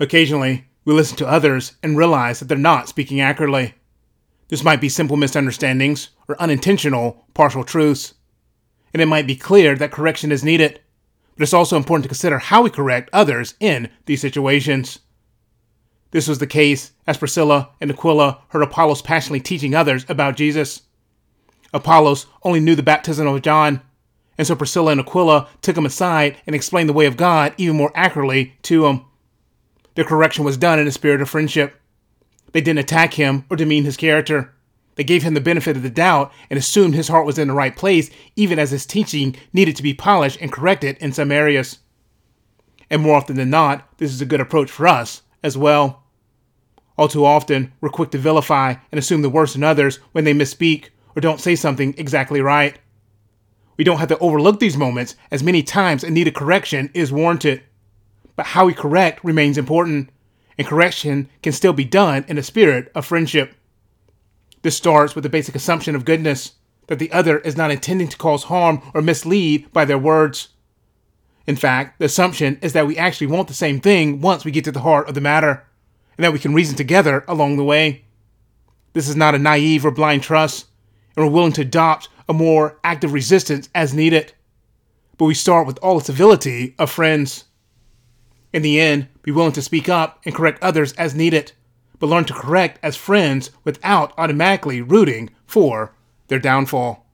Occasionally, we listen to others and realize that they're not speaking accurately. This might be simple misunderstandings or unintentional partial truths. And it might be clear that correction is needed, but it's also important to consider how we correct others in these situations. This was the case as Priscilla and Aquila heard Apollos passionately teaching others about Jesus. Apollos only knew the baptism of John, and so Priscilla and Aquila took him aside and explained the way of God even more accurately to him. Their correction was done in a spirit of friendship. They didn't attack him or demean his character. They gave him the benefit of the doubt and assumed his heart was in the right place, even as his teaching needed to be polished and corrected in some areas. And more often than not, this is a good approach for us as well. All too often, we're quick to vilify and assume the worst in others when they misspeak or don't say something exactly right. We don't have to overlook these moments, as many times a needed correction is warranted. But how we correct remains important, and correction can still be done in a spirit of friendship. This starts with the basic assumption of goodness that the other is not intending to cause harm or mislead by their words. In fact, the assumption is that we actually want the same thing once we get to the heart of the matter, and that we can reason together along the way. This is not a naive or blind trust, and we're willing to adopt a more active resistance as needed. But we start with all the civility of friends. In the end, be willing to speak up and correct others as needed, but learn to correct as friends without automatically rooting for their downfall.